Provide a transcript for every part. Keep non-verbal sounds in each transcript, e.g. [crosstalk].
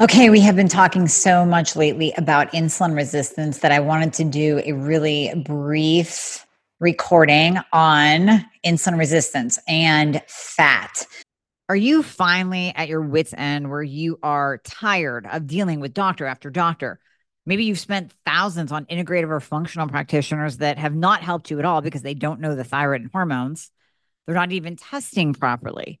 Okay, we have been talking so much lately about insulin resistance that I wanted to do a really brief recording on insulin resistance and fat. Are you finally at your wits' end where you are tired of dealing with doctor after doctor? Maybe you've spent thousands on integrative or functional practitioners that have not helped you at all because they don't know the thyroid and hormones. They're not even testing properly.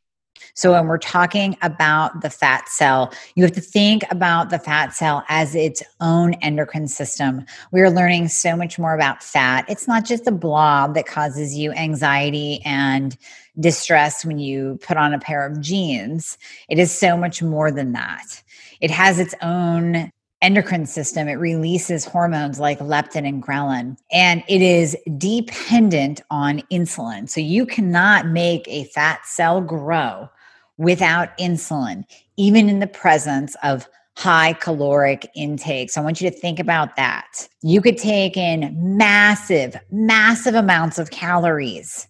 So, when we're talking about the fat cell, you have to think about the fat cell as its own endocrine system. We are learning so much more about fat. It's not just a blob that causes you anxiety and distress when you put on a pair of jeans. It is so much more than that. It has its own endocrine system. It releases hormones like leptin and ghrelin, and it is dependent on insulin. So you cannot make a fat cell grow without insulin, even in the presence of high caloric intake. So I want you to think about that. You could take in massive, massive amounts of calories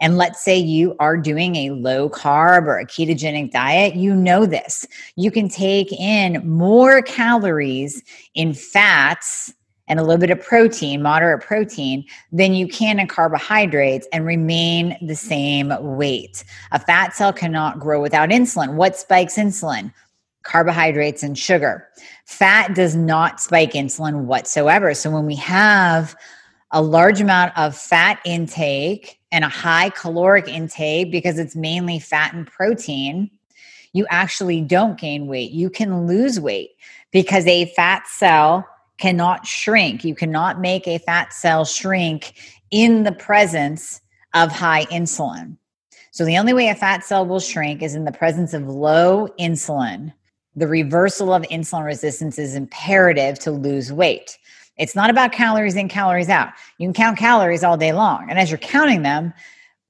and let's say you are doing a low carb or a ketogenic diet, you know this. You can take in more calories in fats and a little bit of protein, moderate protein, than you can in carbohydrates and remain the same weight. A fat cell cannot grow without insulin. What spikes insulin? Carbohydrates and sugar. Fat does not spike insulin whatsoever. So when we have a large amount of fat intake and a high caloric intake because it's mainly fat and protein, you actually don't gain weight. You can lose weight because a fat cell cannot shrink. You cannot make a fat cell shrink in the presence of high insulin. So, the only way a fat cell will shrink is in the presence of low insulin. The reversal of insulin resistance is imperative to lose weight. It's not about calories in, calories out. You can count calories all day long. And as you're counting them,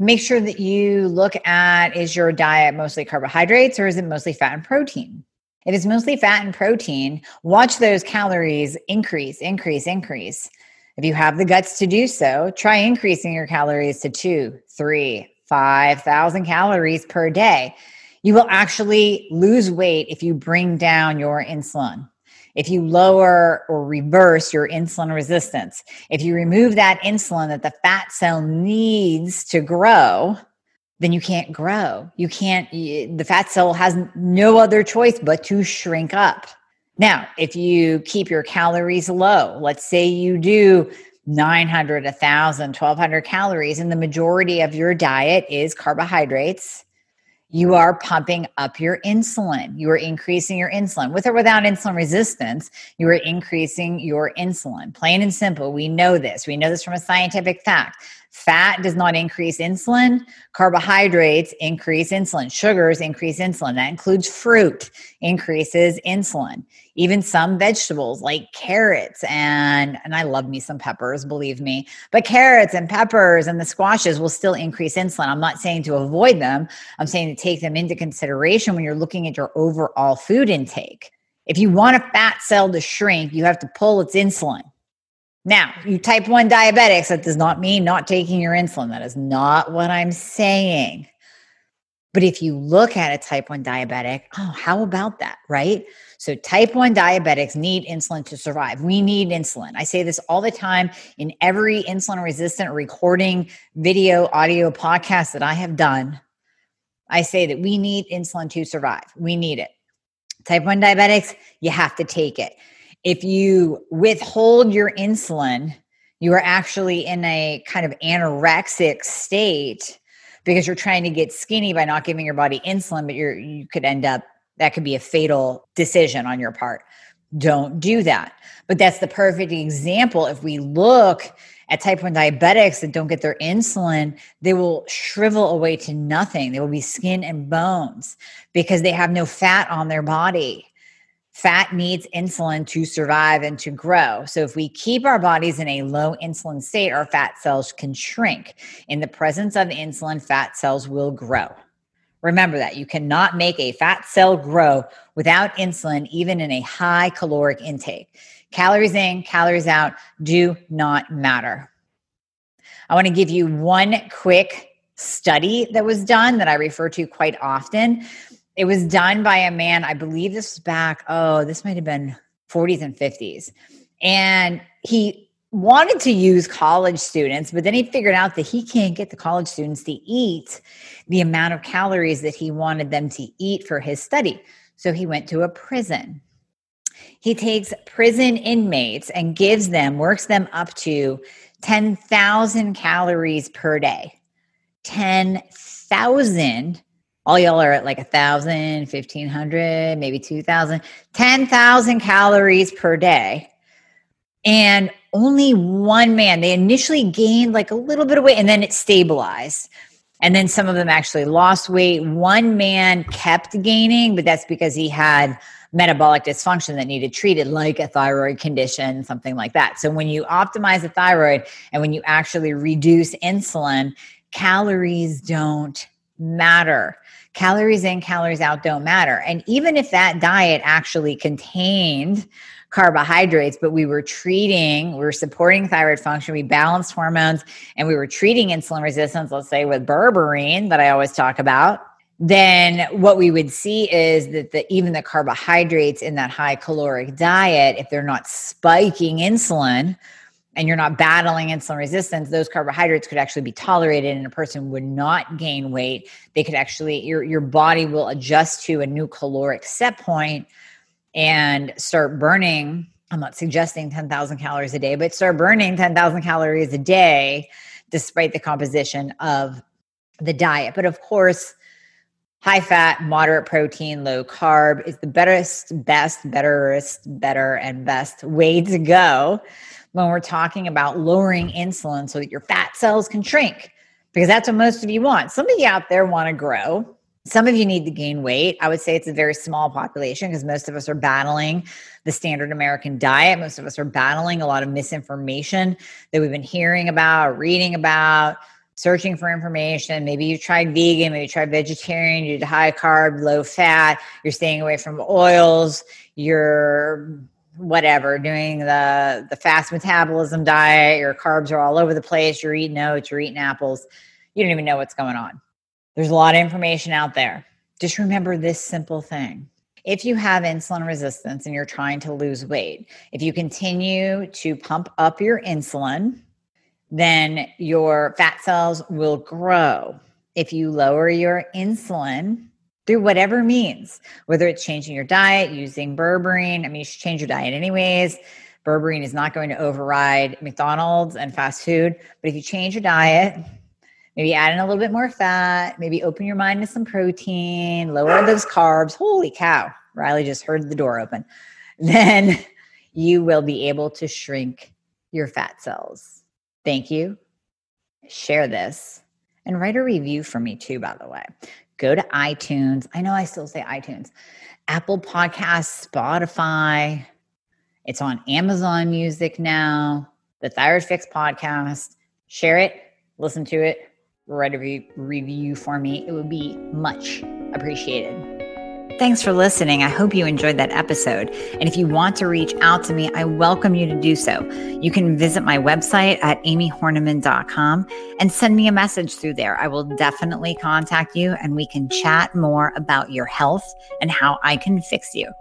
make sure that you look at is your diet mostly carbohydrates or is it mostly fat and protein? If it's mostly fat and protein, watch those calories increase, increase, increase. If you have the guts to do so, try increasing your calories to two, three, five thousand calories per day. You will actually lose weight if you bring down your insulin if you lower or reverse your insulin resistance, if you remove that insulin that the fat cell needs to grow, then you can't grow. You can't, the fat cell has no other choice but to shrink up. Now, if you keep your calories low, let's say you do 900, 1,000, 1,200 calories, and the majority of your diet is carbohydrates, you are pumping up your insulin. You are increasing your insulin. With or without insulin resistance, you are increasing your insulin. Plain and simple. We know this. We know this from a scientific fact. Fat does not increase insulin. Carbohydrates increase insulin. Sugars increase insulin. That includes fruit, increases insulin. Even some vegetables like carrots and and I love me some peppers, believe me. But carrots and peppers and the squashes will still increase insulin. I'm not saying to avoid them. I'm saying to take them into consideration when you're looking at your overall food intake. If you want a fat cell to shrink, you have to pull its insulin. Now, you type 1 diabetics, that does not mean not taking your insulin. That is not what I'm saying. But if you look at a type 1 diabetic, oh, how about that, right? So, type 1 diabetics need insulin to survive. We need insulin. I say this all the time in every insulin resistant recording, video, audio podcast that I have done. I say that we need insulin to survive. We need it. Type 1 diabetics, you have to take it if you withhold your insulin, You are actually in a kind of anorexic state because you're trying to get skinny by not giving your body insulin, but you're you could end up that could be a fatal decision on your part. Don't do that. But that's the perfect example. If we look at type 1 diabetics that don't get their insulin, they will shrivel away to nothing. They will be skin and bones because they have no fat on their body. Fat needs insulin to survive and to grow. So, if we keep our bodies in a low insulin state, our fat cells can shrink. In the presence of insulin, fat cells will grow. Remember that you cannot make a fat cell grow without insulin, even in a high caloric intake. Calories in, calories out do not matter. I want to give you one quick study that was done that I refer to quite often. It was done by a man, I believe this was back, oh, this might have been 40s and 50s. And he wanted to use college students, but then he figured out that he can't get the college students to eat the amount of calories that he wanted them to eat for his study. So he went to a prison. He takes prison inmates and gives them, works them up to 10,000 calories per day. 10,000. All y'all are at like a thousand, fifteen hundred, maybe 2,000, 10,000 calories per day. And only one man, they initially gained like a little bit of weight and then it stabilized. And then some of them actually lost weight. One man kept gaining, but that's because he had metabolic dysfunction that needed treated, like a thyroid condition, something like that. So when you optimize the thyroid and when you actually reduce insulin, calories don't matter. Calories in, calories out don't matter. And even if that diet actually contained carbohydrates, but we were treating, we were supporting thyroid function, we balanced hormones, and we were treating insulin resistance, let's say with berberine that I always talk about, then what we would see is that the, even the carbohydrates in that high caloric diet, if they're not spiking insulin and you're not battling insulin resistance, those carbohydrates could actually be tolerated and a person would not gain weight. They could actually, your, your body will adjust to a new caloric set point and start burning. I'm not suggesting 10,000 calories a day, but start burning 10,000 calories a day despite the composition of the diet. But of course, high fat, moderate protein, low carb is the best, best, betterest, better, and best way to go when we're talking about lowering insulin so that your fat cells can shrink because that's what most of you want. Some of you out there want to grow. Some of you need to gain weight. I would say it's a very small population because most of us are battling the standard American diet. Most of us are battling a lot of misinformation that we've been hearing about, reading about, searching for information. Maybe you tried vegan, maybe you tried vegetarian, you did high carb, low fat, you're staying away from oils, you're whatever, doing the the fast metabolism diet, your carbs are all over the place, you're eating oats, you're eating apples. You don't even know what's going on. There's a lot of information out there. Just remember this simple thing. If you have insulin resistance and you're trying to lose weight, if you continue to pump up your insulin, then your fat cells will grow. If you lower your insulin through whatever means, whether it's changing your diet, using berberine, I mean, you should change your diet anyways. Berberine is not going to override McDonald's and fast food. But if you change your diet, maybe add in a little bit more fat, maybe open your mind to some protein, lower those carbs. Holy cow, Riley just heard the door open. [laughs] Then you will be able to shrink your fat cells. Thank you. Share this and write a review for me too, by the way. Go to iTunes. I know I still say iTunes, Apple Podcasts, Spotify. It's on Amazon Music now, the Thyroid Fix podcast. Share it, listen to it, write a re- review for me. It would be much appreciated. Thanks for listening. I hope you enjoyed that episode. And if you want to reach out to me, I welcome you to do so. You can visit my website at amiehornaman.com and send me a message through there. I will definitely contact you and we can chat more about your health and how I can fix you.